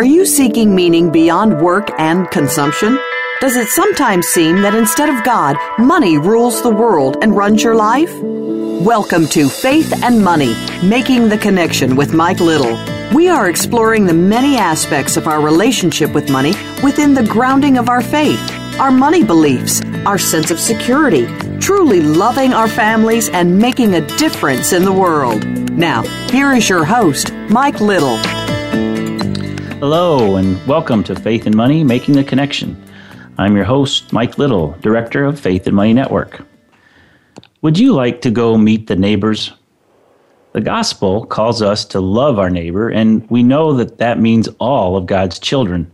Are you seeking meaning beyond work and consumption? Does it sometimes seem that instead of God, money rules the world and runs your life? Welcome to Faith and Money Making the Connection with Mike Little. We are exploring the many aspects of our relationship with money within the grounding of our faith, our money beliefs, our sense of security, truly loving our families and making a difference in the world. Now, here is your host, Mike Little. Hello, and welcome to Faith and Money Making the Connection. I'm your host, Mike Little, Director of Faith and Money Network. Would you like to go meet the neighbors? The gospel calls us to love our neighbor, and we know that that means all of God's children.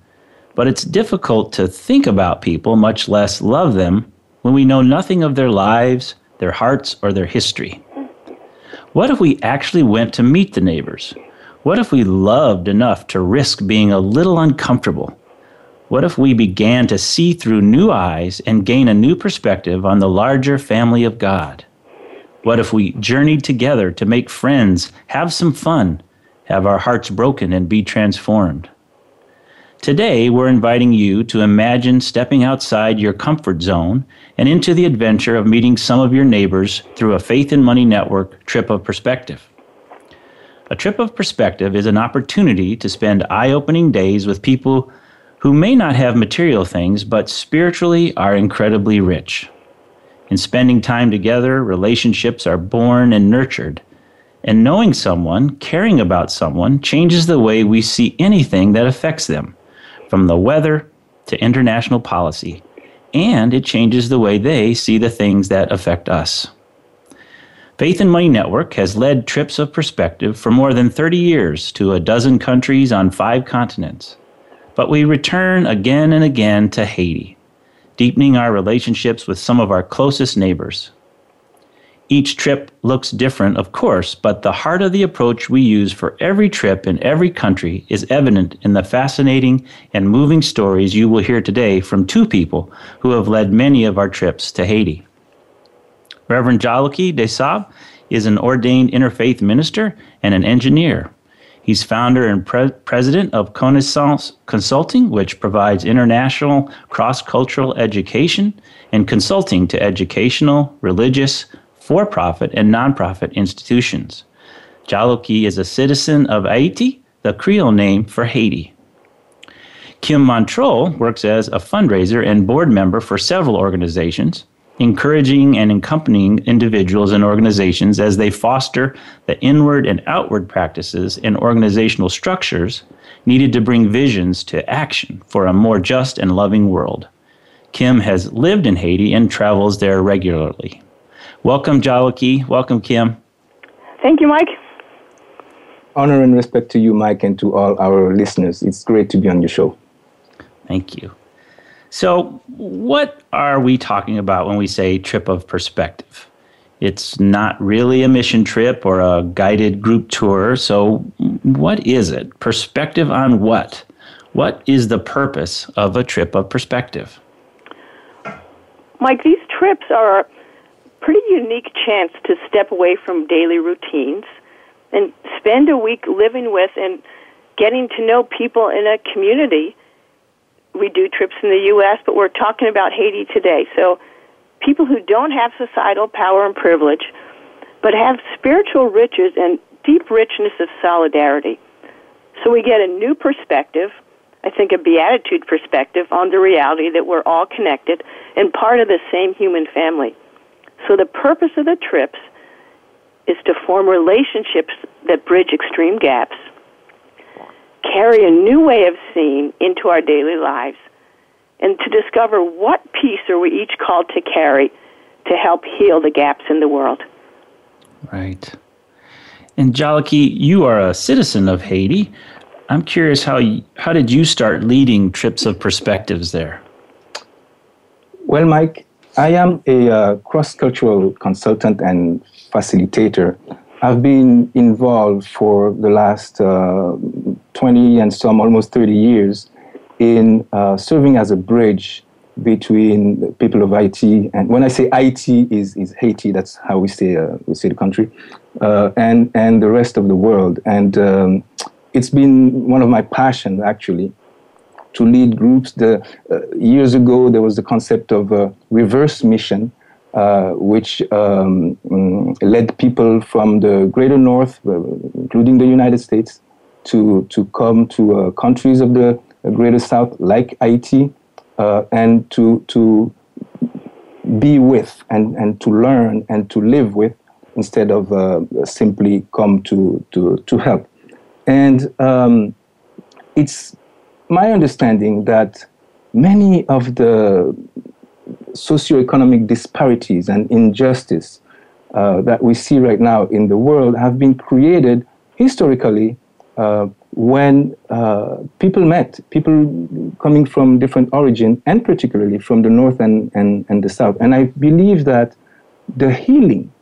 But it's difficult to think about people, much less love them, when we know nothing of their lives, their hearts, or their history. What if we actually went to meet the neighbors? What if we loved enough to risk being a little uncomfortable? What if we began to see through new eyes and gain a new perspective on the larger family of God? What if we journeyed together to make friends, have some fun, have our hearts broken, and be transformed? Today, we're inviting you to imagine stepping outside your comfort zone and into the adventure of meeting some of your neighbors through a Faith and Money Network trip of perspective. A trip of perspective is an opportunity to spend eye opening days with people who may not have material things, but spiritually are incredibly rich. In spending time together, relationships are born and nurtured. And knowing someone, caring about someone, changes the way we see anything that affects them, from the weather to international policy. And it changes the way they see the things that affect us. Faith and Money Network has led trips of perspective for more than 30 years to a dozen countries on five continents. But we return again and again to Haiti, deepening our relationships with some of our closest neighbors. Each trip looks different, of course, but the heart of the approach we use for every trip in every country is evident in the fascinating and moving stories you will hear today from two people who have led many of our trips to Haiti. Reverend Djaloki Dessables is an ordained interfaith minister and an engineer. He's founder and pre- president of Connaissance Consulting, which provides international cross cultural education and consulting to educational, religious, for profit, and nonprofit institutions. Djaloki is a citizen of Ayiti, the Creole name for Haiti. Kim Montroll works as a fundraiser and board member for several organizations encouraging and accompanying individuals and organizations as they foster the inward and outward practices and organizational structures needed to bring visions to action for a more just and loving world. Kim has lived in Haiti and travels there regularly. Welcome, Djaloki. Welcome, Kim. Thank you, Mike. Honor and respect to you, Mike, and to all our listeners. It's great to be on your show. Thank you. So, what are we talking about when we say trip of perspective? It's not really a mission trip or a guided group tour. So, what is it? Perspective on what? What is the purpose of a trip of perspective? Mike, these trips are a pretty unique chance to step away from daily routines and spend a week living with and getting to know people in a community we do trips in the U.S., but we're talking about Haiti today. So people who don't have societal power and privilege, but have spiritual riches and deep richness of solidarity. So we get a new perspective, I think a beatitude perspective on the reality that we're all connected and part of the same human family. So the purpose of the trips is to form relationships that bridge extreme gaps carry a new way of seeing into our daily lives and to discover what piece are we each called to carry to help heal the gaps in the world. Right. And Djaloki, you are a citizen of Haiti. I'm curious how you, how did you start leading trips of perspectives there? Well, Mike, I am a uh, cross-cultural consultant and facilitator I've been involved for the last uh, 20 and some almost 30 years in uh, serving as a bridge between the people of Haiti. And when I say Haiti, is, is Haiti, that's how we say, uh, we say the country, uh, and, and the rest of the world. And um, it's been one of my passions actually to lead groups. The uh, years ago there was the concept of a reverse mission, uh, which um, mm, led people from the greater north, uh, including the United States, to to come to uh, countries of the greater south, like Haiti, uh, and to to be with and, and to learn and to live with instead of uh, simply come to, to, to help. And um, it's my understanding that many of the socioeconomic disparities and injustice uh, that we see right now in the world have been created historically uh, when uh, people met, people coming from different origin, and particularly from the north and, and, and the south. And I believe that the healing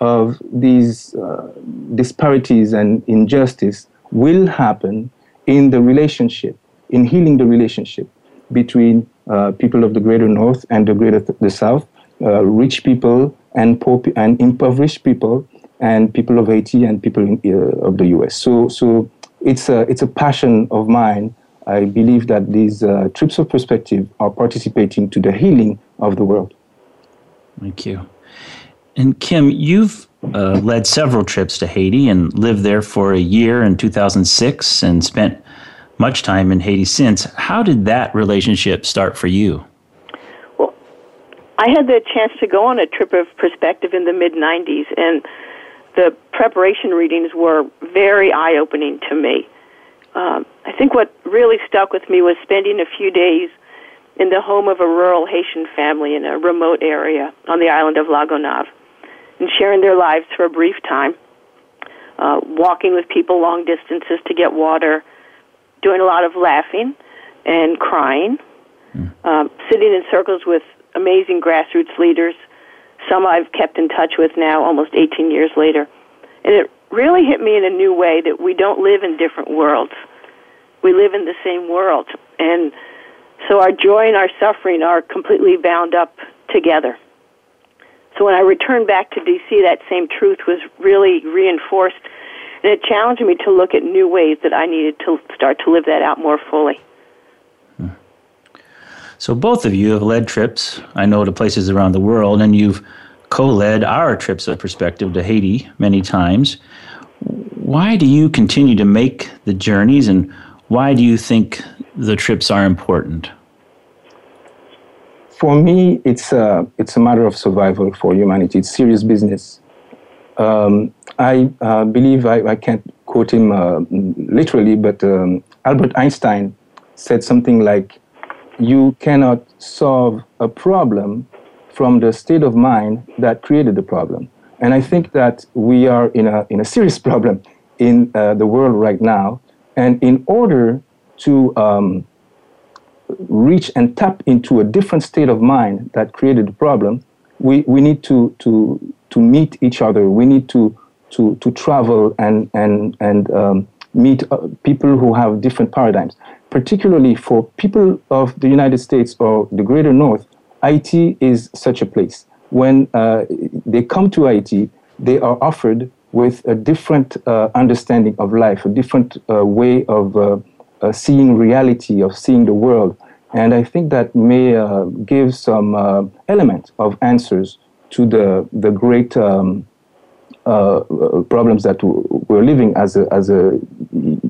of these uh, disparities and injustice will happen in the relationship, in healing the relationship between uh, people of the greater north and the greater th- the south, uh, rich people and poor and impoverished people, and people of Haiti and people in, uh, of the U.S. So, so it's a, it's a passion of mine. I believe that these uh, trips of perspective are participating to the healing of the world. Thank you. And Kim, you've uh, led several trips to Haiti and lived there for a year in 2006 and spent much time in Haiti since. How did that relationship start for you? Well, I had the chance to go on a trip of perspective in the mid 90s, and the preparation readings were very eye opening to me. Um, I think what really stuck with me was spending a few days in the home of a rural Haitian family in a remote area on the island of La Gonâve and sharing their lives for a brief time, uh, walking with people long distances to get water, doing a lot of laughing and crying, mm. um, sitting in circles with amazing grassroots leaders some I've kept in touch with now almost 18 years later. And it really hit me in a new way that we don't live in different worlds. We live in the same world. And so our joy and our suffering are completely bound up together. So when I returned back to DC, that same truth was really reinforced. And it challenged me to look at new ways that I needed to start to live that out more fully. So both of you have led trips, I know, to places around the world, and you've co-led our trips of perspective to Haiti many times. Why do you continue to make the journeys, and why do you think the trips are important? For me, it's a, it's a matter of survival for humanity. It's serious business. Um, I uh, believe I, I, can't quote him uh, literally, but um, Albert Einstein said something like, you cannot solve a problem from the state of mind that created the problem. And I think that we are in a, in a serious problem in uh, the world right now. And in order to um, reach and tap into a different state of mind that created the problem, we, we need to, to, to meet each other. We need to, to, to travel and, and, and um, meet uh, people who have different paradigms particularly for people of the United States or the greater North, Ayiti is such a place. When uh, they come to Haiti, they are offered with a different uh, understanding of life, a different uh, way of uh, uh, seeing reality, of seeing the world. And I think that may give some element of answers to the, the great um, problems that we're living as a, as a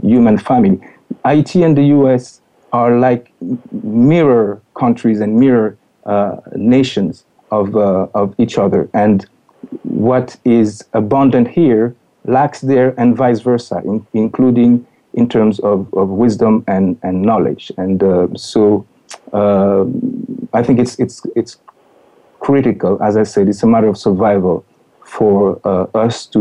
human family. Ayiti and the US are like mirror countries and mirror uh, nations of, uh, of each other. And what is abundant here lacks there, and vice versa, in, including in terms of, of wisdom and, and knowledge. And uh, so uh, I think it's, it's, it's critical, as I said, it's a matter of survival for uh, us to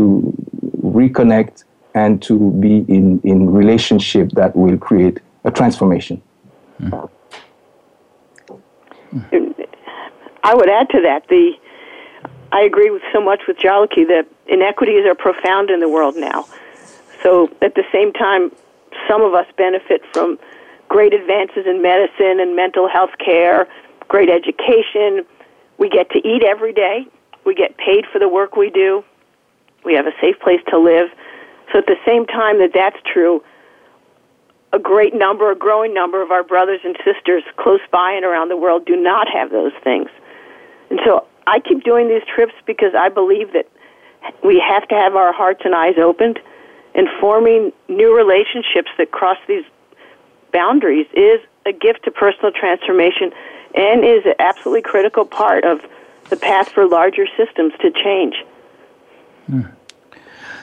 reconnect and to be in, in relationship that will create a transformation. Mm. I would add to that the I agree with so much with Djaloki that inequities are profound in the world now. So at the same time, some of us benefit from great advances in medicine and mental health care, great education. We get to eat every day. We get paid for the work we do. We have a safe place to live. So at the same time that that's true, a great number, a growing number of our brothers and sisters close by and around the world do not have those things. And so I keep doing these trips because I believe that we have to have our hearts and eyes opened and forming new relationships that cross these boundaries is a gift to personal transformation and is an absolutely critical part of the path for larger systems to change. Hmm.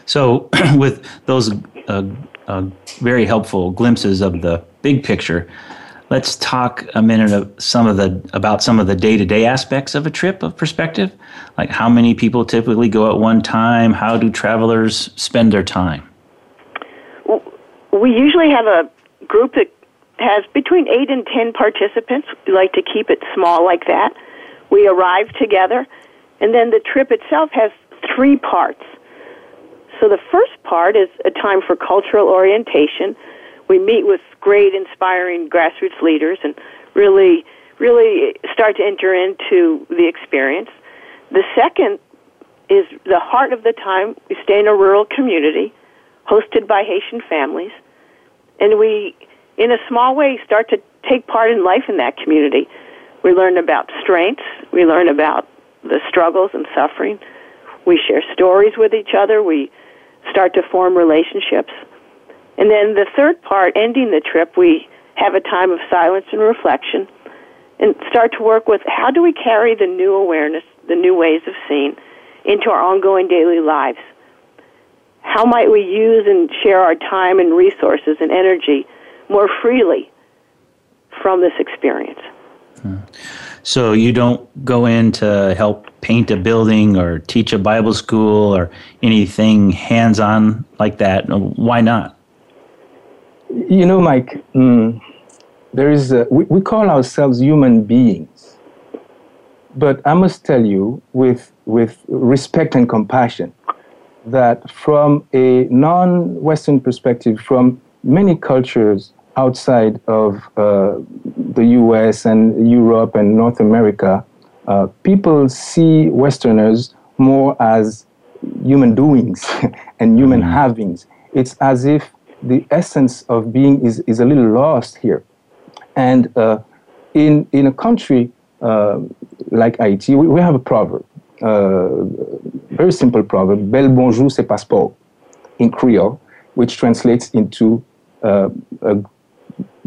So, with those uh, uh, very helpful glimpses of the big picture, let's talk a minute of some of the about some of the day-to-day aspects of a trip of perspective, like how many people typically go at one time. How do travelers spend their time? We usually have a group that has between eight and ten participants. We like to keep it small like that. We arrive together, and then the trip itself has three parts. So the first part is a time for cultural orientation. We meet with great, inspiring grassroots leaders and really, really start to enter into the experience. The second is the heart of the time. We stay in a rural community hosted by Haitian families, and we, in a small way, start to take part in life in that community. We learn about strengths, we learn about the struggles and suffering. We share stories with each other. We start to form relationships. And then the third part, ending the trip, we have a time of silence and reflection and start to work with how do we carry the new awareness, the new ways of seeing into our ongoing daily lives? How might we use and share our time and resources and energy more freely from this experience? So you don't go in to help paint a building or teach a Bible school or anything hands on like that. Why not? You know, Mike, mm, there is a, we, we call ourselves human beings. But I must tell you, with, with respect and compassion, that from a non Western perspective, from many cultures, outside of uh, the US and Europe and North America, uh, people see Westerners more as human doings and human mm-hmm. havings. It's as if the essence of being is, is a little lost here. And uh, in, in a country uh, like Haiti, we, we have a proverb, uh, very simple proverb, Bel bonjour, c'est passeport, in Creole, which translates into uh, a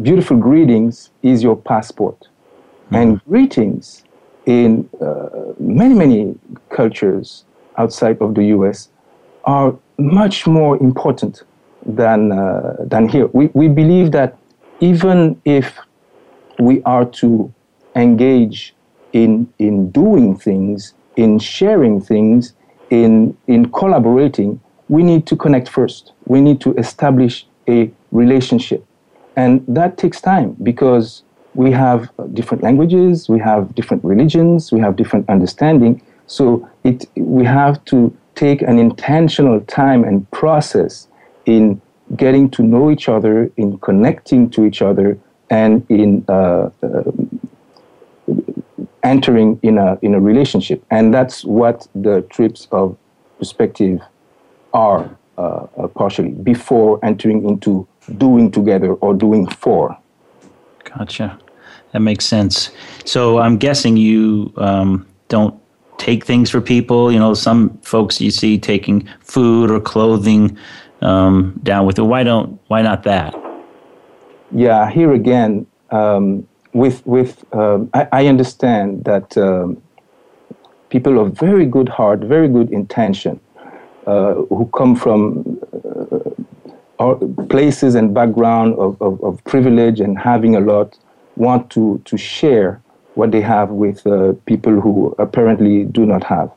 beautiful greetings is your passport. Mm-hmm. And greetings in uh, many, many cultures outside of the US are much more important than, uh, than here. We, we believe that even if we are to engage in, in doing things, in sharing things, in, in collaborating, we need to connect first. We need to establish a relationship. And that takes time because we have different languages, we have different religions, we have different understanding. So it, we have to take an intentional time and process in getting to know each other, in connecting to each other, and in uh, uh, entering in a, in a relationship. And that's what the trips of perspective are uh, uh partially before entering into doing together or doing for. Gotcha. That makes sense. So I'm guessing you um, don't take things for people. You know, some folks you see taking food or clothing um, down with it. Why don't? Why not that? Yeah, here again, um, with with um, I, I, understand that um, people of very good heart, very good intention, uh, who come from places and background of, of, of privilege and having a lot want to, to share what they have with uh, people who apparently do not have.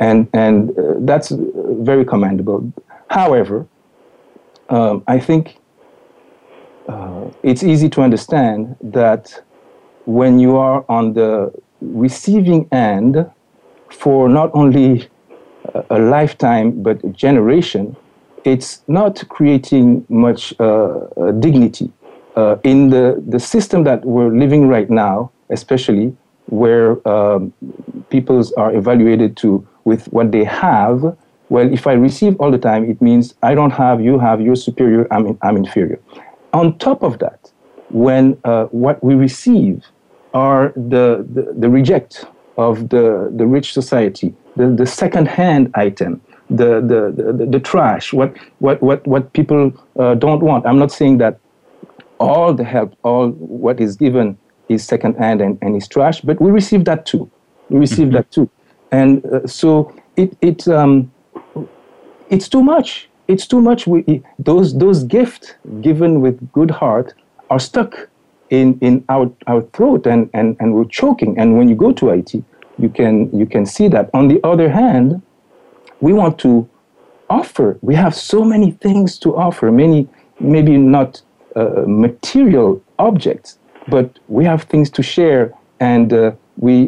And, and uh, that's very commendable. However, um, I think uh, it's easy to understand that when you are on the receiving end for not only a, a lifetime but a generation, it's not creating much uh, dignity uh, in the, the system that we're living right now, especially where um, peoples are evaluated to with what they have. Well, if I receive all the time, it means I don't have, you have, you're superior, I'm, in, I'm inferior. on top of that, when uh, what we receive are the, the, the, reject of the, the rich society, the, the second-hand item, the, the, the, the, trash, what, what, what, what people uh, don't want. I'm not saying that all the help, all what is given is second-hand and, and is trash, but we receive that too. We receive mm-hmm. that too. And uh, so it, it, um, it's too much. It's too much. We, those, those gifts given with good heart are stuck in, in our, our throat and, and, and we're choking. And when you go to Haiti, you can, you can see that. On the other hand, we want to offer. We have so many things to offer, many, maybe not uh, material objects, but we have things to share and uh, we,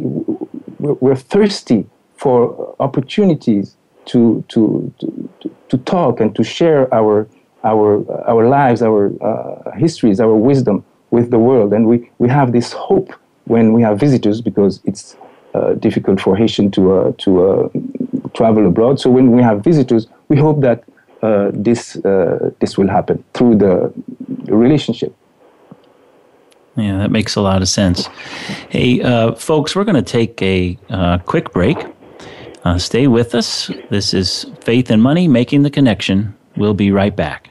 we're thirsty for opportunities to, to, to, to talk and to share our, our, our lives, our uh, histories, our wisdom with the world. And we, we have this hope when we have visitors because it's uh, difficult for Haitian to, uh, to uh, travel abroad. So when we have visitors, we hope that uh, this, uh, this will happen through the, relationship. Yeah, that makes a lot of sense. Hey, uh, folks, we're going to take a uh, quick break. Uh, stay with us. This is Faith and Money Making the Connection. We'll be right back.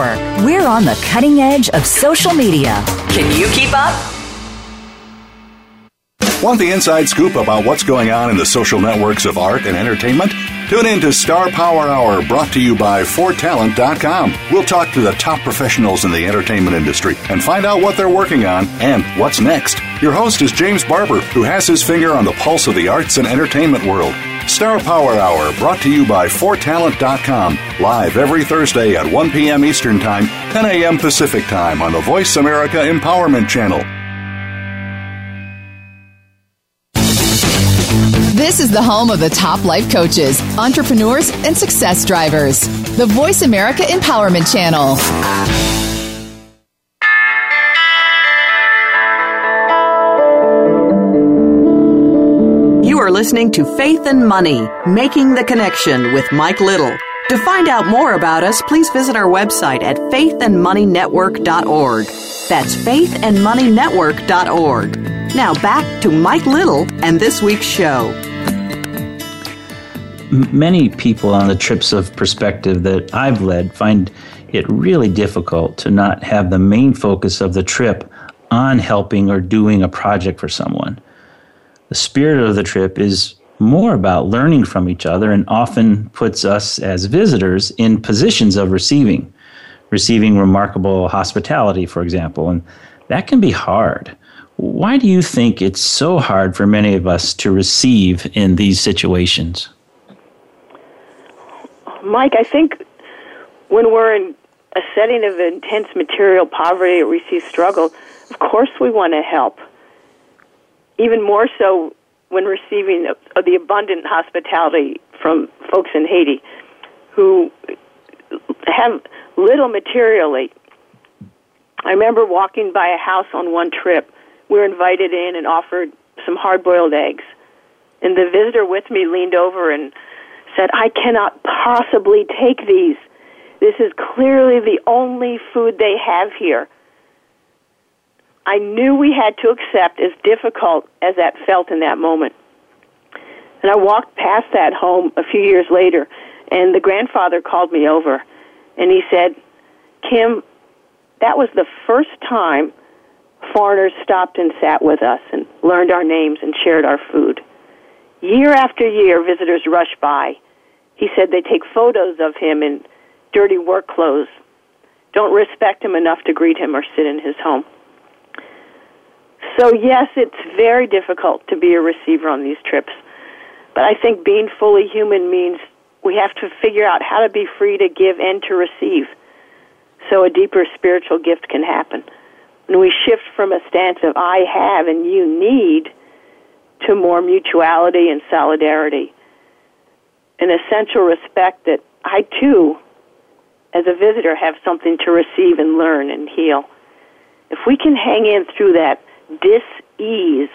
Network. We're on the cutting edge of social media. Can you keep up? Want the inside scoop about what's going on in the social networks of art and entertainment? Tune in to Star Power Hour brought to you by ForTalent.com. We'll talk to the top professionals in the entertainment industry and find out what they're working on and what's next. Your host is James Barber, who has his finger on the pulse of the arts and entertainment world. Star Power Hour brought to you by ForTalent.com. Live every Thursday at 1 p.m. Eastern Time, 10 a.m. Pacific Time on the Voice America Empowerment Channel. This is the home of the top life coaches, entrepreneurs, and success drivers. The Voice America Empowerment Channel. You are listening to Faith and Money Making the Connection with Mike Little. To find out more about us, please visit our website at faithandmoneynetwork.org. That's faithandmoneynetwork.org. Now back to Mike Little and this week's show. Many people on the trips of perspective that I've led find it really difficult to not have the main focus of the trip on helping or doing a project for someone. The spirit of the trip is more about learning from each other and often puts us as visitors in positions of receiving, receiving remarkable hospitality, for example. And that can be hard. Why do you think it's so hard for many of us to receive in these situations? Mike, I think when we're in a setting of intense material poverty or we see struggle, of course we want to help even more so when receiving the abundant hospitality from folks in Haiti who have little materially. I remember walking by a house on one trip. We were invited in and offered some hard boiled eggs. And the visitor with me leaned over and said, I cannot possibly take these. This is clearly the only food they have here. I knew we had to accept, as difficult as that felt in that moment. And I walked past that home a few years later, and the grandfather called me over, and he said, Kim, that was the first time foreigners stopped and sat with us and learned our names and shared our food. Year after year, visitors rush by. he said they take photos of him in dirty work clothes, don't respect him enough to greet him or sit in his home. So, yes, it's very difficult to be a receiver on these trips. But I think being fully human means we have to figure out how to be free to give and to receive so a deeper spiritual gift can happen. When we shift from a stance of I have and you need to more mutuality and solidarity, an essential respect that I too, as a visitor, have something to receive and learn and heal. If we can hang in through that dis-ease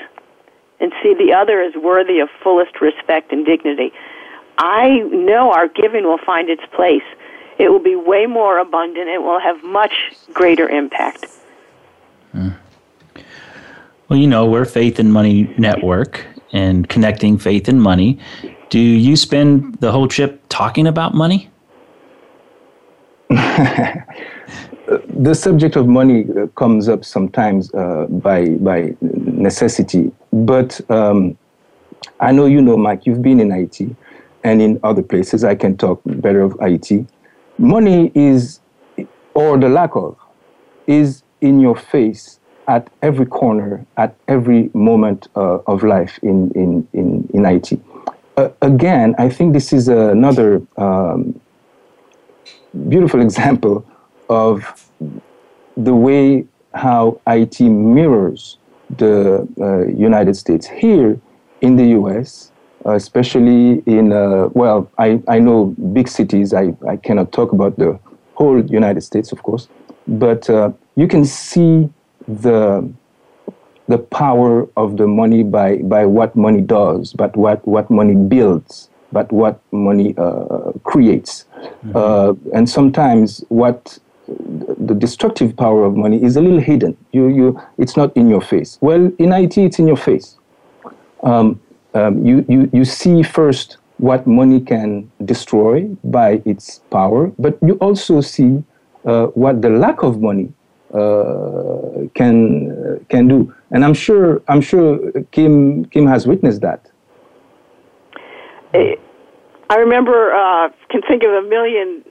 and see the other as worthy of fullest respect and dignity, I know our giving will find its place. It will be way more abundant. It will have much greater impact. Mm. Well, you know, we're Faith and Money Network and connecting faith and money. Do you spend the whole trip talking about money? the subject of money uh, comes up sometimes uh, by by necessity, but um, I know you know, Mike. You've been in Ayiti and in other places. I can talk better of Ayiti. Money is, or the lack of, is in your face at every corner, at every moment uh, of life in in in, in Ayiti. Uh, again, I think this is another um, beautiful example of the way how Ayiti mirrors the uh, United States. Here in the US, especially in, uh, well, I, I know big cities, I, I cannot talk about the whole United States, of course, but uh, you can see the, the power of the money by, by what money does, but what, what money builds but what money uh, creates. Mm-hmm. Uh, and sometimes what the destructive power of money is a little hidden. You, you, it's not in your face. Well, in Ayiti, it's in your face. Um, um, you, you, you see first what money can destroy by its power, but you also see uh, what the lack of money uh, can uh, can do. And I'm sure I'm sure Kim Kim has witnessed that. I remember, uh, can think of a million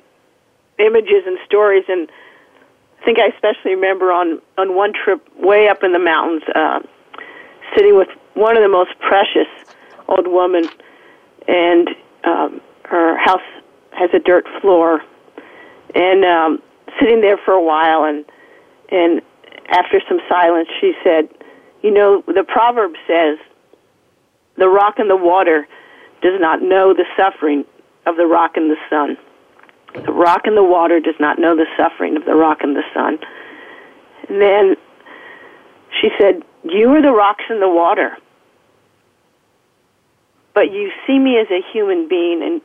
images and stories, and I think I especially remember on on one trip way up in the mountains, uh, sitting with one of the most precious old women, and um, her house has a dirt floor, and um, sitting there for a while, and and after some silence, she said, "You know, the proverb says, the rock and the water." does not know the suffering of the rock and the sun. The rock and the water does not know the suffering of the rock and the sun. And then she said, You are the rocks and the water. But you see me as a human being, and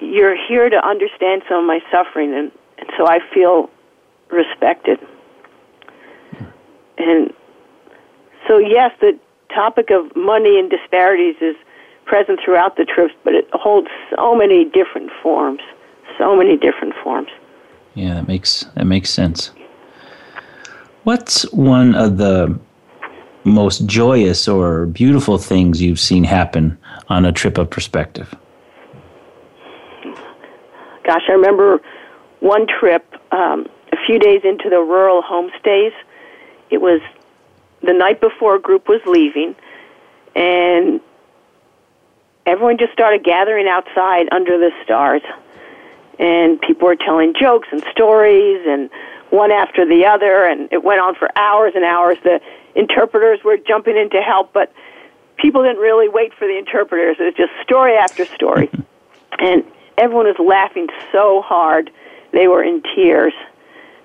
you're here to understand some of my suffering, and, and so I feel respected. And so, yes, the topic of money and disparities is present throughout the trips, but it holds so many different forms, so many different forms. Yeah, that makes that makes sense. What's one of the most joyous or beautiful things you've seen happen on a trip of perspective? Gosh, I remember one trip um, few days into the rural homestays. It was the night before a group was leaving, and everyone just started gathering outside under the stars. And people were telling jokes and stories and one after the other and it went on for hours and hours. The interpreters were jumping in to help, but people didn't really wait for the interpreters. It was just story after story. and everyone was laughing so hard. They were in tears.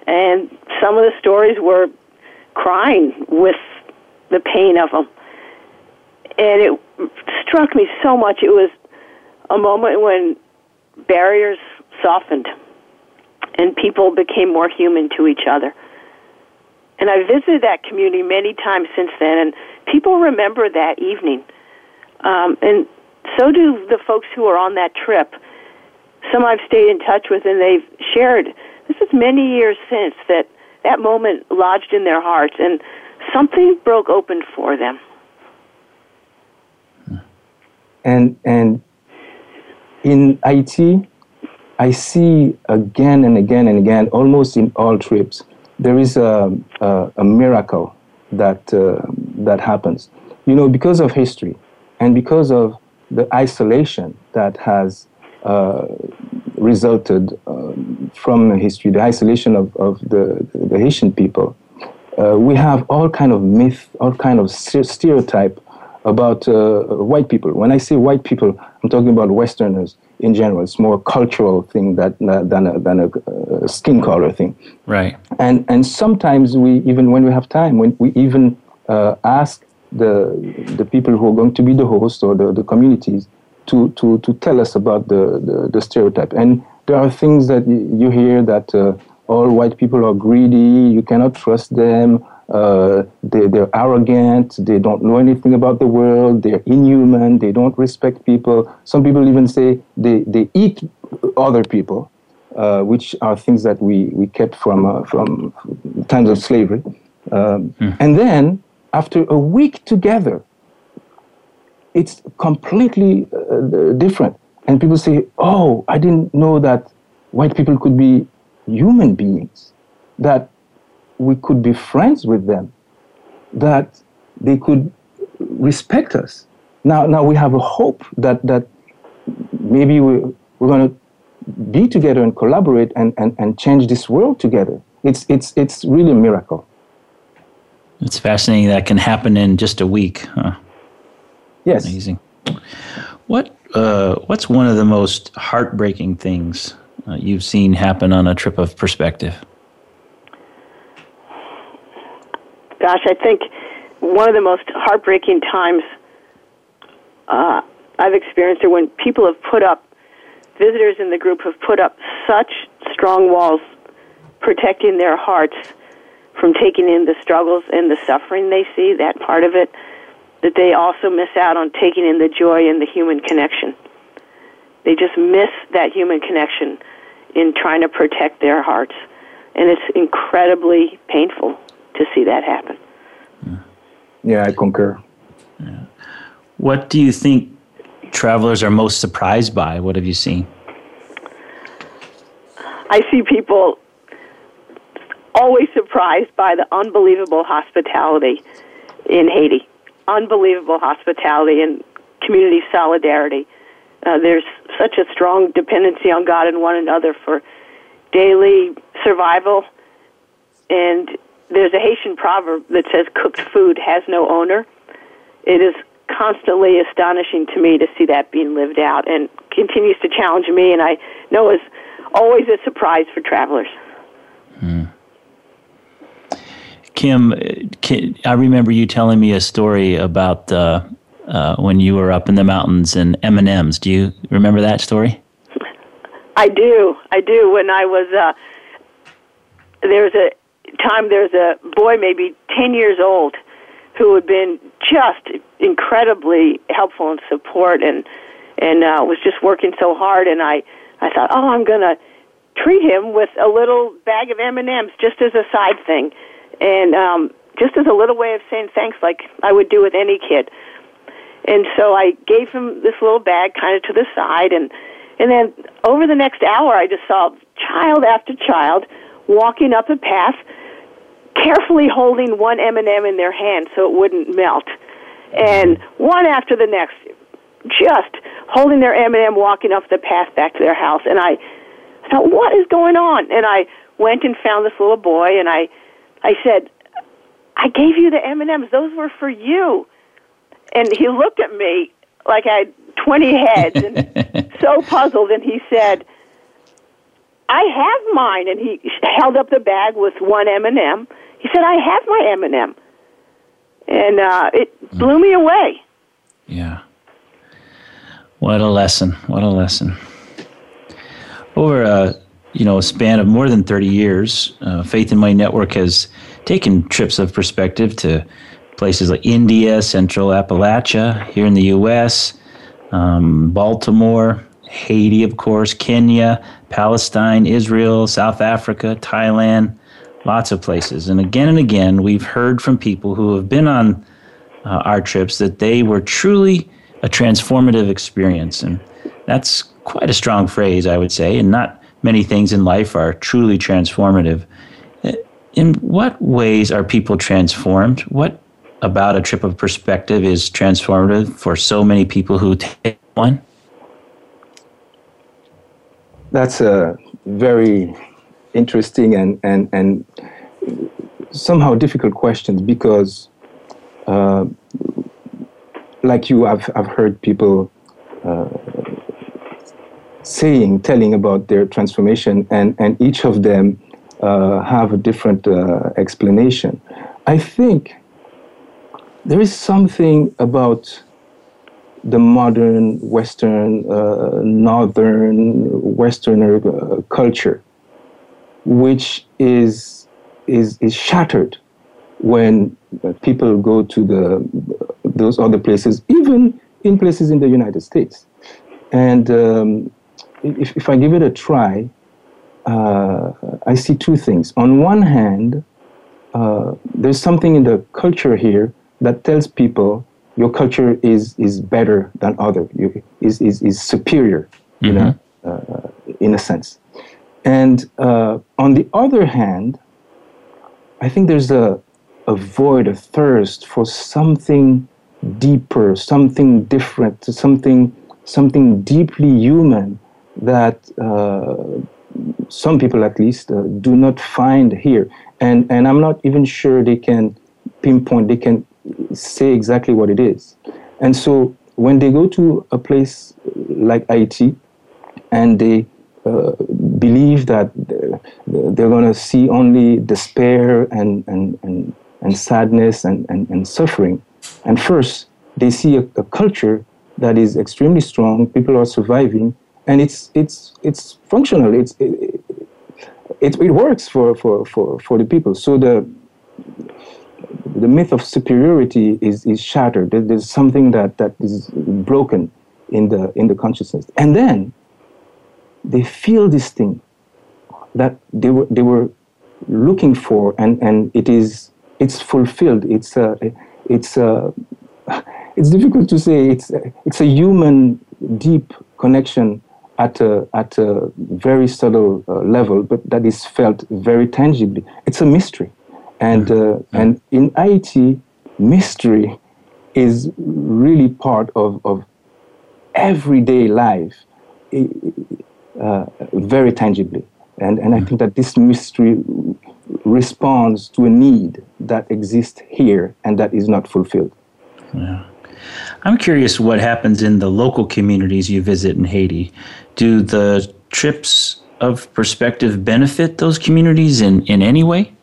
And some of the stories were crying with the pain of them and it struck me so much. It was a moment when barriers softened and people became more human to each other. And I visited that community many times since then, and people remember that evening. Um, and so do the folks who are on that trip. Some I've stayed in touch with, and they've shared. This is many years since that that moment lodged in their hearts, and something broke open for them and and in Ayiti I see again and again and again, almost in all trips, there is a, a, a miracle that, uh, that happens. You know, because of history and because of the isolation that has uh, resulted um, from history, the isolation of, of the, the Haitian people, uh, we have all kind of myth, all kind of stereotype about uh, white people. When I say white people, I'm talking about Westerners in general. It's more a cultural thing that, uh, than, a, than a, a, skin color thing. Right. And, and sometimes we, even when we have time, when we even uh, ask the, the people who are going to be the host or the, the communities to, to, to tell us about the, the, the stereotype. And there are things that you hear that uh, all white people are greedy, you cannot trust them, uh, they, they're arrogant, they don't know anything about the world, they're inhuman, they don't respect people. Some people even say they, they eat other people, uh, which are things that we, we kept from, uh, from times of slavery. Um, mm. And then, after a week together, it's completely uh, different. And people say, oh, I didn't know that white people could be human beings, that we could be friends with them, that they could respect us. Now, now we have a hope that, that maybe we, we're going to be together and collaborate and, and, and change this world together. It's, it's, it's really a miracle. It's fascinating that can happen in just a week. Huh? Yes. Amazing. What, uh, what's one of the most heartbreaking things uh, you've seen happen on a trip of perspective? Gosh, I think one of the most heartbreaking times uh, I've experienced are when people have put up, visitors in the group have put up such strong walls protecting their hearts from taking in the struggles and the suffering they see, that part of it, that they also miss out on taking in the joy and the human connection. They just miss that human connection in trying to protect their hearts. And it's incredibly painful to see that happen. Yeah, I concur. Yeah. What do you think travelers are most surprised by? What have you seen? I see people always surprised by the unbelievable hospitality in Haiti. Unbelievable hospitality and community solidarity. Uh, there's such a strong dependency on God and one another for daily survival. And there's a Haitian proverb that says cooked food has no owner. It is constantly astonishing to me to see that being lived out and continues to challenge me, and I know is always a surprise for travelers. Hmm. Kim, I remember you telling me a story about uh, uh, when you were up in the mountains and M and M's. Do you remember that story? I do. I do. When I was uh, there was a time there's a boy maybe 10 years old who had been just incredibly helpful and support and and uh, was just working so hard and I I thought oh I'm going to treat him with a little bag of M&Ms just as a side thing and um just as a little way of saying thanks like I would do with any kid and so I gave him this little bag kind of to the side and and then over the next hour I just saw child after child walking up a path carefully holding one M&M in their hand so it wouldn't melt. And one after the next, just holding their M&M walking up the path back to their house. And I thought, what is going on? And I went and found this little boy and I, I said, I gave you the M&Ms. Those were for you. And he looked at me like I had 20 heads and so puzzled. And he said, I have mine. And he held up the bag with one M&M he said, I have my M&M. And uh, it blew me away. Yeah. What a lesson. What a lesson. Over a you know, a span of more than 30 years, uh, Faith and Money Network has taken trips of perspective to places like India, Central Appalachia, here in the U.S., um, Baltimore, Haiti, of course, Kenya, Palestine, Israel, South Africa, Thailand, lots of places. And again and again, we've heard from people who have been on uh, our trips that they were truly a transformative experience. And that's quite a strong phrase, I would say, and not many things in life are truly transformative. In what ways are people transformed? What about a trip of perspective is transformative for so many people who take one? That's a very interesting and, and, and somehow difficult question because, uh, like you, I've, I've heard people uh, saying, telling about their transformation, and, and each of them uh, have a different uh, explanation. I think there is something about the modern Western, uh, Northern Westerner uh, culture, which is, is, is shattered when people go to the, those other places, even in places in the United States. And um, if, if I give it a try, uh, I see two things. On one hand, uh, there's something in the culture here that tells people your culture is, is better than other, you, is, is, is superior, mm-hmm. you know, uh, in a sense. And uh, on the other hand, I think there's a, a void, a thirst for something deeper, something different, something, something deeply human that uh, some people at least uh, do not find here. And, and I'm not even sure they can pinpoint, they can say exactly what it is. And so when they go to a place like Haiti and they uh, believe that they're, they're going to see only despair and, and, and, and sadness and, and, and suffering, and first they see a, a culture that is extremely strong, people are surviving, and it's it's it's functional. It's it, it, it works for, for, for, for the people. So the the myth of superiority is, is shattered. There's something that, that is broken in the in the consciousness. And then they feel this thing that they were they were looking for and, and it is it's fulfilled. It's a it's a it's difficult to say. It's a, it's a human deep connection at a, at a very subtle uh, level, but that is felt very tangibly. It's a mystery. And, mm-hmm. uh, and in Haiti, mystery is really part of, of everyday life uh, very tangibly. And, and I mm-hmm. think that this mystery responds to a need that exists here and that is not fulfilled. Yeah. I'm curious what happens in the local communities you visit in Haiti. Do the trips of perspective benefit those communities in, in any way?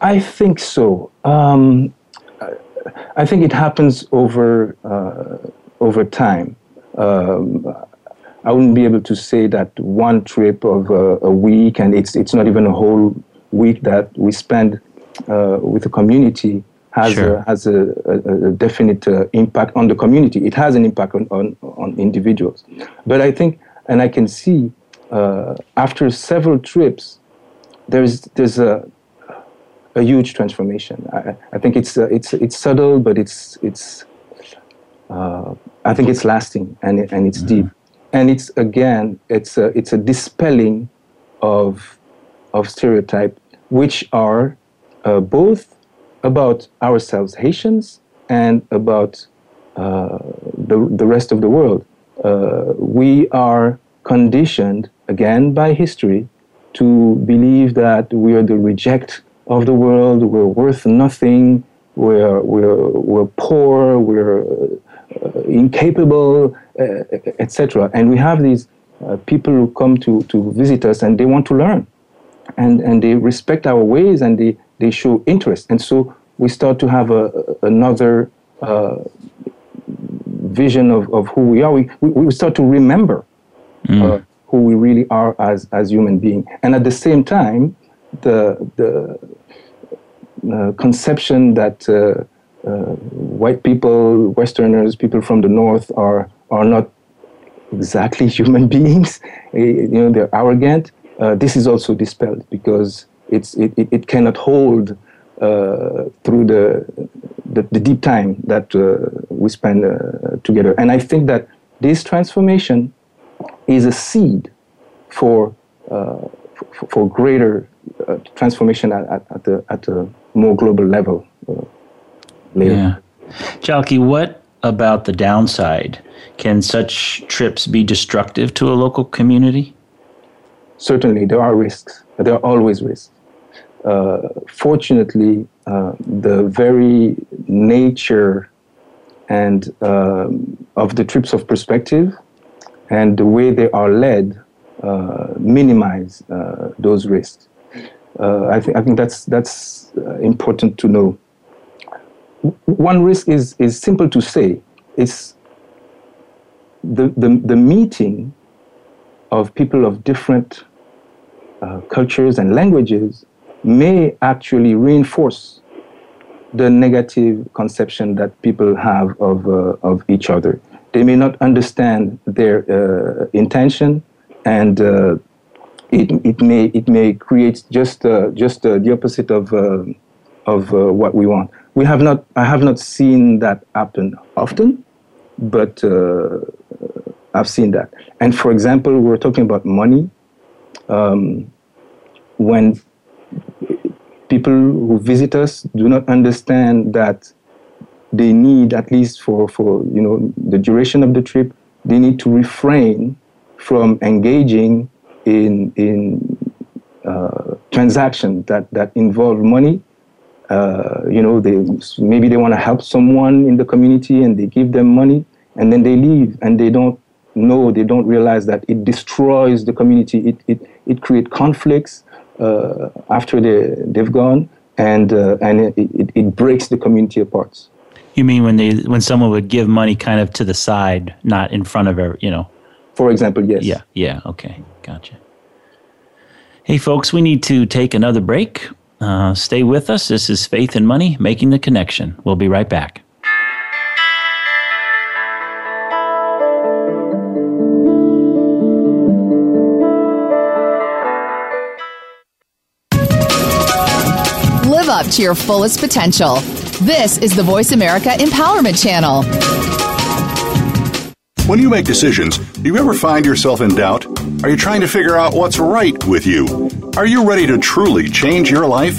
I think so. Um, I think it happens over uh, over time. Um, I wouldn't be able to say that one trip of a, a, week, and it's it's not even a whole week that we spend uh, with the community has sure. a, has a, a, a definite uh, impact on the community. It has an impact on, on, on individuals. But I think, and I can see uh, after several trips, there's there's a a huge transformation. I, I think it's uh, it's it's subtle, but it's it's uh, I think it's lasting and and it's mm-hmm. deep, and it's again it's a it's a dispelling of of stereotype, which are uh, both about ourselves, Haitians, and about uh, the, the rest of the world. Uh, we are conditioned, again by history, to believe that we are the reject of the world, we're worth nothing, we're, we're, we're poor, we're uh, incapable, uh, etc. And we have these uh, people who come to, to visit us and they want to learn. And, and they respect our ways and they, they show interest. And so we start to have a, another uh, vision of, of who we are. We, we start to remember mm. uh, who we really are as, as human beings. And at the same time, the, the uh, conception that uh, uh, white people, Westerners, people from the North are, are not exactly human beings, you know, they're arrogant. Uh, this is also dispelled because it's, it, it, it cannot hold through the, the, the deep time that uh, we spend uh, together. And I think that this transformation is a seed for, uh, for, for, greater uh, transformation at, at, at, a, at a more global level uh, later. Yeah. Djaloki, what about the downside? Can such trips be destructive to a local community? Certainly, there are risks. There are always risks. Uh, fortunately, uh, the very nature and um, of the trips of perspective and the way they are led uh, minimize uh, those risks. Uh, I, think I think that's that's uh, important to know. One risk is is simple to say. It's the the, the meeting of people of different uh, cultures and languages may actually reinforce the negative conception that people have of, uh, of each other. They may not understand their uh, intention, and uh, it, it, may, it may create just, uh, just uh, the opposite of, uh, of what we want. We have not, I have not seen that happen often, but I've seen that. And for example, we're talking about money. Um, when people who visit us do not understand that they need at least for, for you know the duration of the trip they need to refrain from engaging in in uh, transactions that that involve money. Uh, you know they maybe they want to help someone in the community and they give them money and then they leave and they don't know they don't realize that it destroys the community. It it, it creates conflicts after they, they've gone, and, uh, and it, it, it breaks the community apart. You mean when they when someone would give money kind of to the side, not in front of every, you know? For example, yes. Yeah, yeah, okay, gotcha. Hey, folks, we need to take another break. Uh, stay with us. This is Faith and Money, making the connection. We'll be right back. Up to your fullest potential. This is the Voice America Empowerment Channel. When you make decisions, do you ever find yourself in doubt? Are you trying to figure out what's right with you? Are you ready to truly change your life?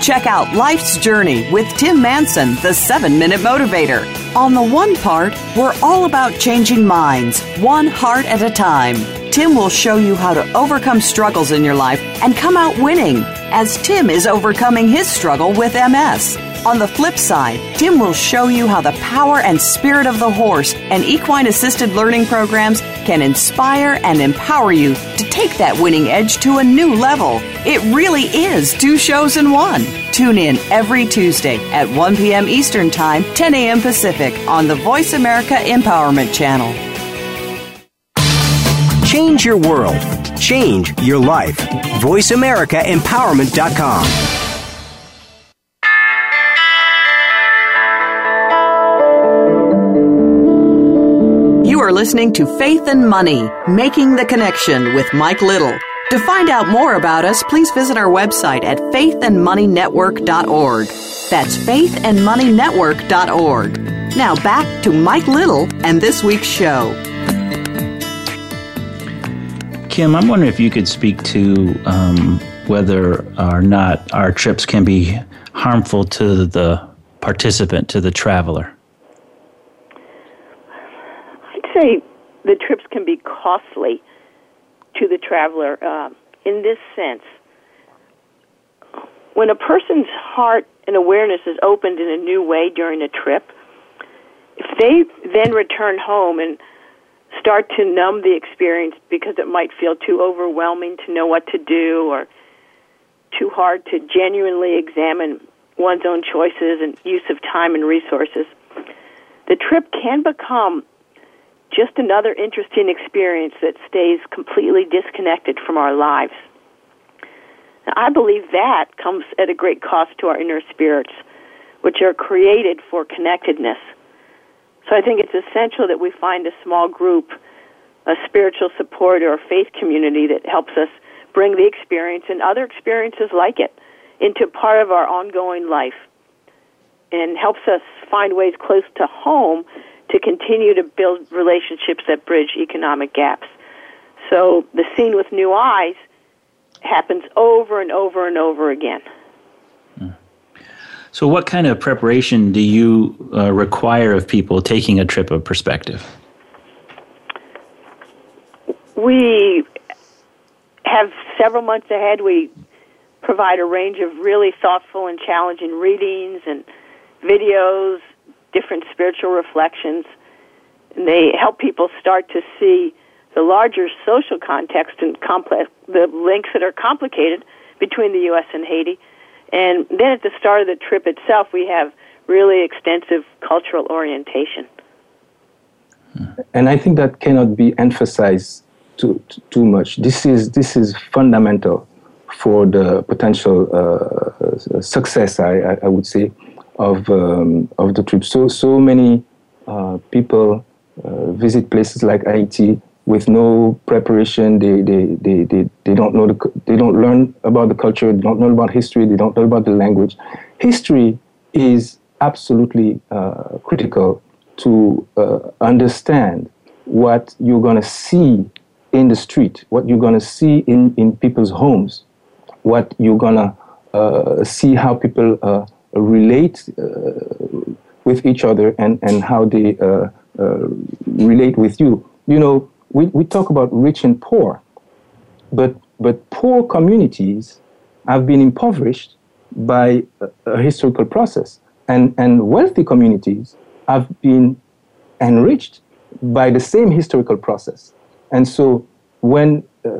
Check out Life's Journey with Tim Manson, the 7 Minute Motivator. On the one part, we're all about changing minds, one heart at a time. Tim will show you how to overcome struggles in your life and come out winning, as Tim is overcoming his struggle with MS. On the flip side, Tim will show you how the power and spirit of the horse and equine assisted learning programs can inspire and empower you to take that winning edge to a new level. It really is two shows in one. Tune in every Tuesday at 1 p.m. Eastern Time, 10 a.m. Pacific on the Voice America Empowerment Channel. Change your world. Change your life. VoiceAmericaEmpowerment.com. listening to Faith and Money, Making the Connection with Mike Little. To find out more about us, please visit our website at faithandmoneynetwork.org. That's faithandmoneynetwork.org. Now back to Mike Little and this week's show. Kim, I'm wondering if you could speak to um, whether or not our trips can be harmful to the participant, to the traveler. Say the trips can be costly to the traveler uh, in this sense. When a person's heart and awareness is opened in a new way during a trip, if they then return home and start to numb the experience because it might feel too overwhelming to know what to do or too hard to genuinely examine one's own choices and use of time and resources, the trip can become just another interesting experience that stays completely disconnected from our lives. Now, I believe that comes at a great cost to our inner spirits, which are created for connectedness. So I think it's essential that we find a small group, a spiritual support or a faith community that helps us bring the experience and other experiences like it into part of our ongoing life and helps us find ways close to home to continue to build relationships that bridge economic gaps. So the scene with new eyes happens over and over and over again. So, what kind of preparation do you uh, require of people taking a trip of perspective? We have several months ahead. We provide a range of really thoughtful and challenging readings and videos, different spiritual reflections. And they help people start to see the larger social context and complex, the links that are complicated between the U.S. and Haiti. And then at the start of the trip itself, we have really extensive cultural orientation. And I think that cannot be emphasized too, too much. This is, this is fundamental for the potential uh, success, I, I would say, of, um, of the trip. So, so many uh, people uh, visit places like Haiti with no preparation. They, they, they, they, they don't know the, they don't learn about the culture. They don't know about history. They don't know about the language. History is absolutely uh, critical to uh, understand what you're going to see in the street, what you're going to see in, in people's homes, what you're going to uh, see how people uh, relate uh, with each other and, and how they uh, uh, relate with you. You know, we, we talk about rich and poor, but, but poor communities have been impoverished by a, a historical process, and, and wealthy communities have been enriched by the same historical process. And so when uh,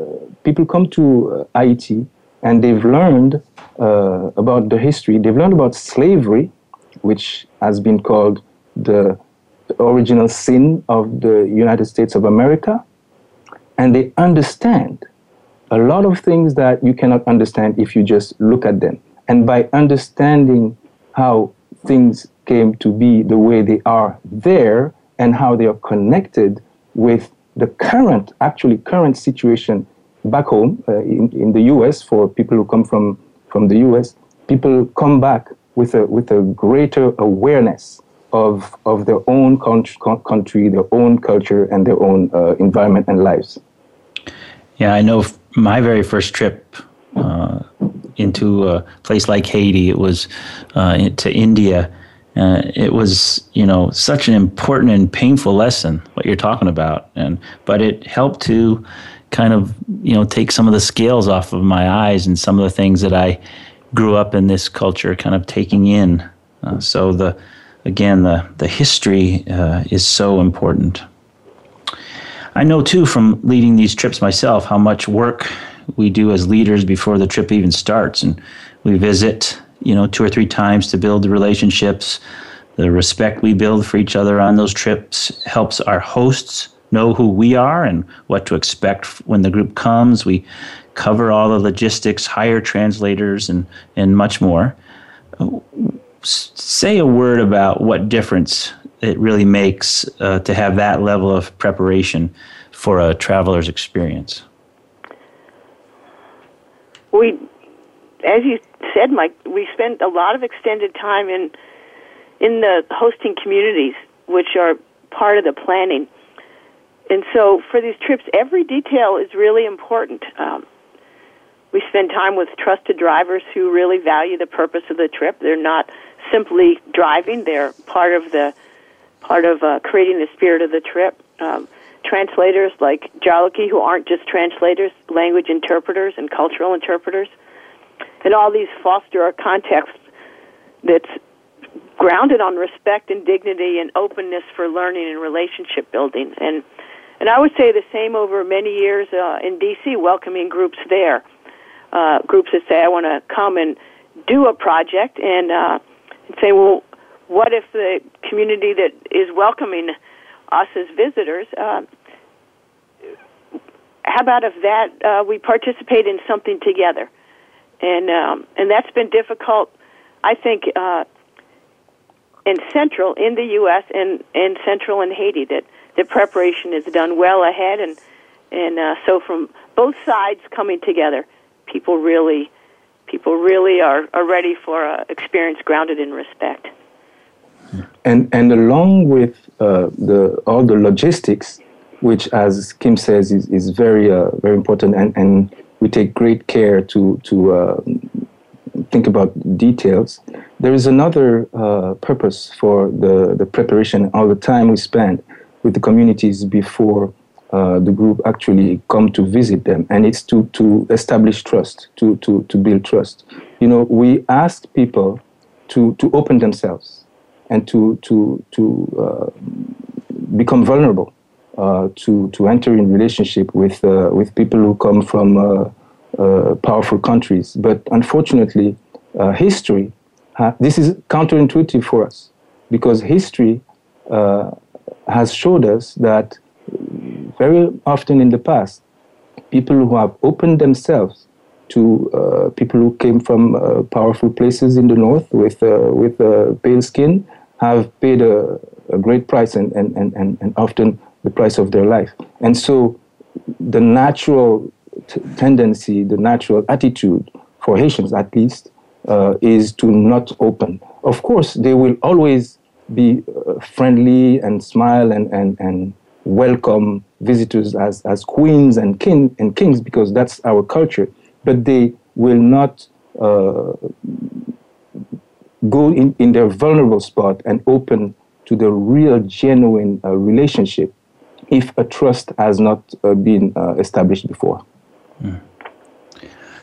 people come to uh, Haiti and they've learned uh, about the history. They've learned about slavery, which has been called the original sin of the United States of America, and they understand a lot of things that you cannot understand if you just look at them. And by understanding how things came to be the way they are there and how they are connected with the current, actually current situation back home uh, in, in the US for people who come from, from the US, people come back with a, with a greater awareness of, of their own country, their own culture, and their own uh, environment and lives. Yeah, I know my very first trip uh, into a place like Haiti, it was uh, to India. Uh, it was, you know, such an important and painful lesson what you're talking about, and but it helped to kind of you know take some of the scales off of my eyes and some of the things that I grew up in this culture kind of taking in. Uh, so the again the the history uh, is so important. I know too from leading these trips myself how much work we do as leaders before the trip even starts, and we visit you know two or three times to build the relationships. The respect we build for each other on those trips helps our hosts know who we are and what to expect when the group comes. We cover all the logistics, hire translators, and, and much more. Say a word about what difference it really makes uh, to have that level of preparation for a traveler's experience. We, as you said, Mike, we spend a lot of extended time in in the hosting communities, which are part of the planning and so for these trips, every detail is really important. Um, we spend time with trusted drivers who really value the purpose of the trip. They're not simply driving; they're part of the part of uh, creating the spirit of the trip. Um, translators like Djaloki, who aren't just translators, language interpreters and cultural interpreters, and all these foster a context that's grounded on respect and dignity and openness for learning and relationship building. And and I would say the same over many years uh, in D.C., welcoming groups there, uh, groups that say, I want to come and do a project, and, uh, and say, well, what if the community that is welcoming us as visitors. Uh, how about if that uh, we participate in something together? And um, and that's been difficult, I think, uh, in Central in the U.S. and in Central in Haiti that the preparation is done well ahead, and and uh, so from both sides coming together, people really people really are, are ready for an experience grounded in respect. And and along with uh, the all the logistics, which, as Kim says, is, is very uh, very important, and, and we take great care to to uh, think about details. There is another uh, purpose for the the preparation, all the time we spend with the communities before uh, the group actually come to visit them, and it's to to establish trust, to to to build trust. You know, we ask people to to open themselves and to to to uh, become vulnerable, uh, to to enter in relationship with uh, with people who come from uh, powerful countries. But unfortunately, history this is counterintuitive for us because history has showed us that very often in the past, people who have opened themselves to uh, people who came from uh, powerful places in the north with uh, with pale skin have paid a, a great price and, and, and, and often the price of their life. And so the natural t- tendency, the natural attitude for Haitians at least, uh, is to not open. Of course, they will always be uh, friendly and smile and, and, and welcome visitors as, as queens and, king, and kings because that's our culture, but they will not uh, go in, in their vulnerable spot and open to the real, genuine uh, relationship if a trust has not uh, been uh, established before. Mm.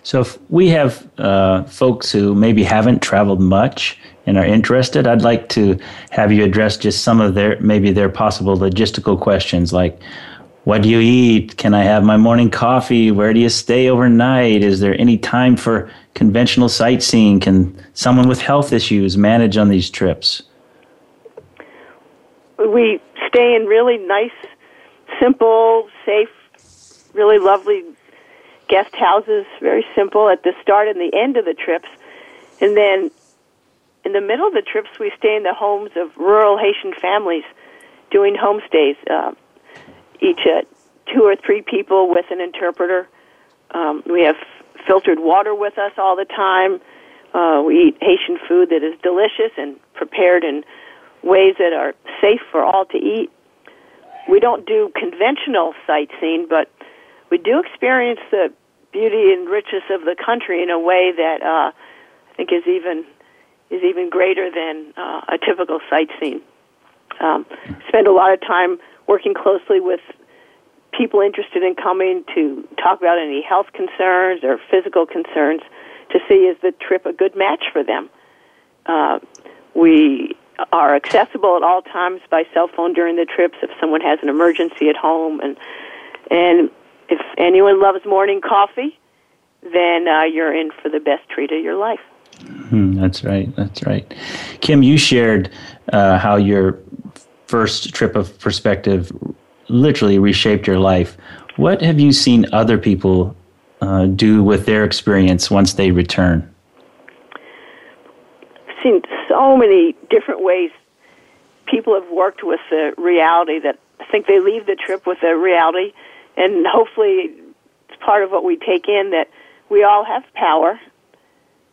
So, if we have uh, folks who maybe haven't traveled much and are interested, I'd like to have you address just some of their maybe their possible logistical questions like what do you eat? Can I have my morning coffee? Where do you stay overnight? Is there any time for conventional sightseeing? Can someone with health issues manage on these trips? We stay in really nice, simple, safe, really lovely guest houses, very simple at the start and the end of the trips. And then in the middle of the trips, we stay in the homes of rural Haitian families doing homestays. Uh, each uh, two or three people with an interpreter. Um, we have filtered water with us all the time. Uh, we eat Haitian food that is delicious and prepared in ways that are safe for all to eat. We don't do conventional sightseeing, but we do experience the beauty and richness of the country in a way that uh, I think is even is even greater than uh, a typical sightseeing. Um, spend a lot of time working closely with people interested in coming to talk about any health concerns or physical concerns to see is the trip a good match for them. Uh, we are accessible at all times by cell phone during the trips if someone has an emergency at home and and if anyone loves morning coffee then uh, you're in for the best treat of your life mm, that's right that's right kim you shared uh, how your first trip of perspective literally reshaped your life. What have you seen other people uh, do with their experience once they return? I've seen so many different ways people have worked with the reality that I think they leave the trip with a reality, and hopefully it's part of what we take in that we all have power.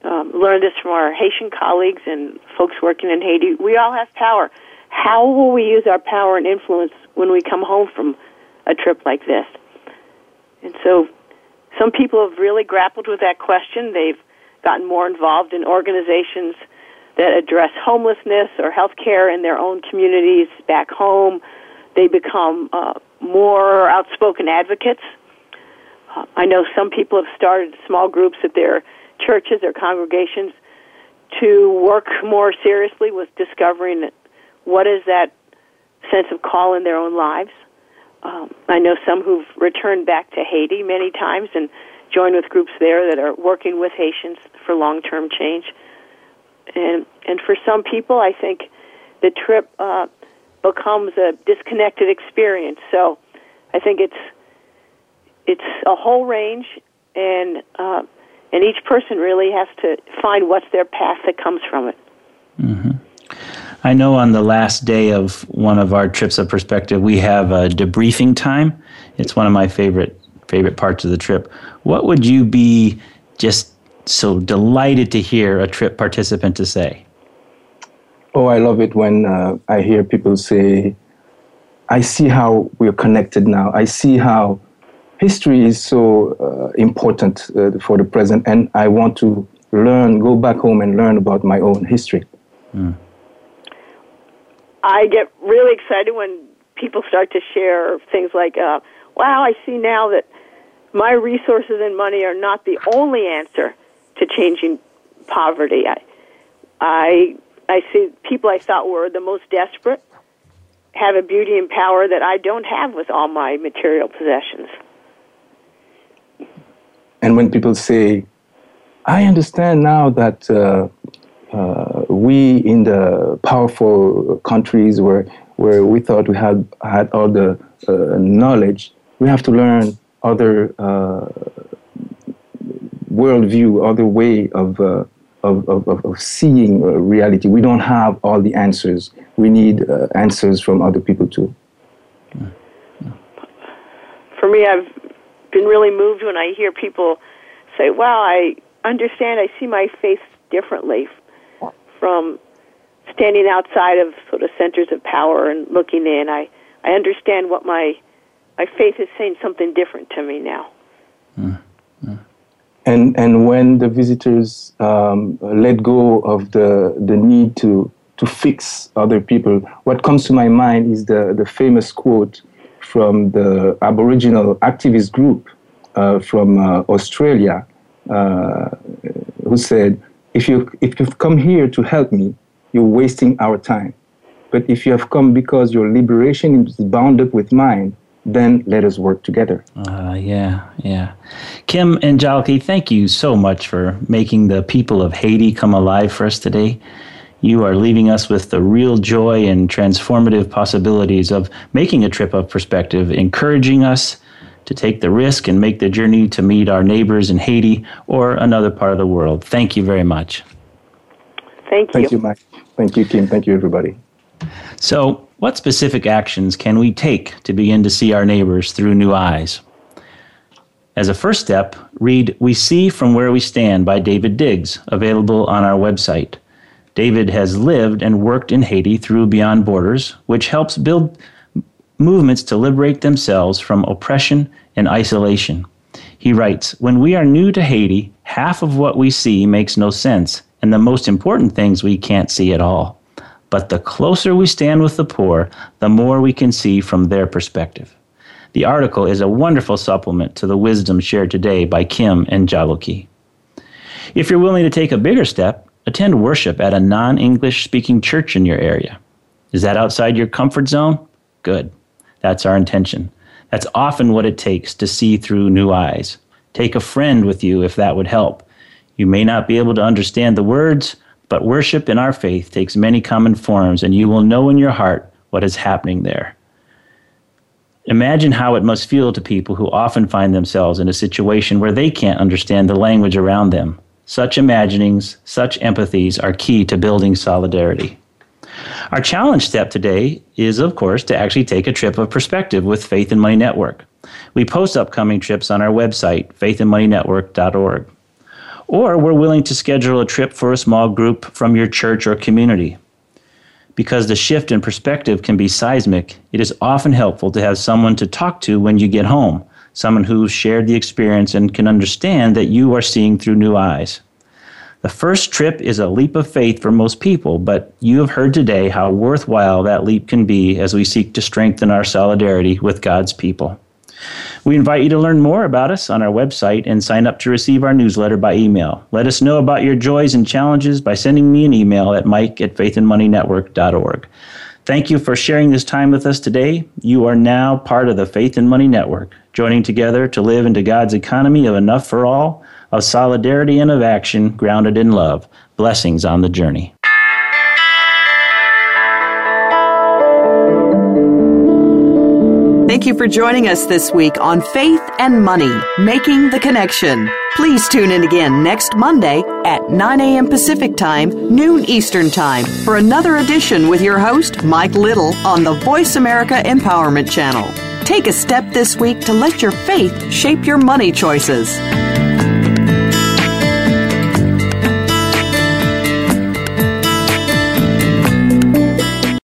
Um, learned this from our Haitian colleagues and folks working in Haiti. We all have power. How will we use our power and influence when we come home from a trip like this? And so some people have really grappled with that question. They've gotten more involved in organizations that address homelessness or health care in their own communities back home. They become uh, more outspoken advocates. Uh, I know some people have started small groups at their churches or congregations to work more seriously with discovering what is that sense of call in their own lives. Um, I know some who've returned back to Haiti many times and joined with groups there that are working with Haitians for long-term change. And and for some people, I think the trip uh, becomes a disconnected experience. So I think it's it's a whole range, and uh, and each person really has to find what's their path that comes from it. Mm-hmm. I know on the last day of one of our trips of perspective, we have a debriefing time. It's one of my favorite favorite parts of the trip. What would you be just so delighted to hear a trip participant to say? Oh, I love it when uh, I hear people say, I see how we're connected now. I see how history is so uh, important uh, for the present, and I want to learn, go back home and learn about my own history. Mm. I get really excited when people start to share things like, uh, wow, I see now that my resources and money are not the only answer to changing poverty. I, I I see people I thought were the most desperate have a beauty and power that I don't have with all my material possessions. And when people say, I understand now that uh, uh, we in the powerful countries where, where we thought we had, had all the uh, knowledge, we have to learn other uh, worldview, other way of uh, of, of, of seeing uh, reality. We don't have all the answers. We need uh, answers from other people too. For me, I've been really moved when I hear people say, "Wow, I understand. I see my faith differently from standing outside of sort of centers of power and looking in. I I understand what my my faith is saying something different to me now." Mm. And, and when the visitors um, let go of the, the need to, to fix other people, what comes to my mind is the, the famous quote from the Aboriginal activist group uh, from uh, Australia, uh, who said, if, you, if you've come here to help me, you're wasting our time. But if you have come because your liberation is bound up with mine, then let us work together. Uh, yeah, yeah. Kim and Djaloki, thank you so much for making the people of Haiti come alive for us today. You are leaving us with the real joy and transformative possibilities of making a trip of perspective, encouraging us to take the risk and make the journey to meet our neighbors in Haiti or another part of the world. Thank you very much. Thank you. Thank you, Mike. Thank you, Kim. Thank you, everybody. So, what specific actions can we take to begin to see our neighbors through new eyes? As a first step, read We See From Where We Stand by David Diggs, available on our website. David has lived and worked in Haiti through Beyond Borders, which helps build movements to liberate themselves from oppression and isolation. He writes When we are new to Haiti, half of what we see makes no sense, and the most important things we can't see at all. But the closer we stand with the poor, the more we can see from their perspective. The article is a wonderful supplement to the wisdom shared today by Kim and Djaloki. If you're willing to take a bigger step, attend worship at a non English speaking church in your area. Is that outside your comfort zone? Good. That's our intention. That's often what it takes to see through new eyes. Take a friend with you if that would help. You may not be able to understand the words, but worship in our faith takes many common forms, and you will know in your heart what is happening there. Imagine how it must feel to people who often find themselves in a situation where they can't understand the language around them. Such imaginings, such empathies are key to building solidarity. Our challenge step today is, of course, to actually take a trip of perspective with Faith and Money Network. We post upcoming trips on our website, faithandmoneynetwork.org or we're willing to schedule a trip for a small group from your church or community. Because the shift in perspective can be seismic, it is often helpful to have someone to talk to when you get home, someone who's shared the experience and can understand that you are seeing through new eyes. The first trip is a leap of faith for most people, but you have heard today how worthwhile that leap can be as we seek to strengthen our solidarity with God's people. We invite you to learn more about us on our website and sign up to receive our newsletter by email. Let us know about your joys and challenges by sending me an email at mike at faithandmoneynetwork.org. Thank you for sharing this time with us today. You are now part of the Faith and Money Network, joining together to live into God's economy of enough for all, of solidarity and of action grounded in love. Blessings on the journey. Thank you for joining us this week on Faith and Money, Making the Connection. Please tune in again next Monday at 9 a.m. Pacific Time, noon Eastern Time, for another edition with your host, Mike Little, on the Voice America Empowerment Channel. Take a step this week to let your faith shape your money choices.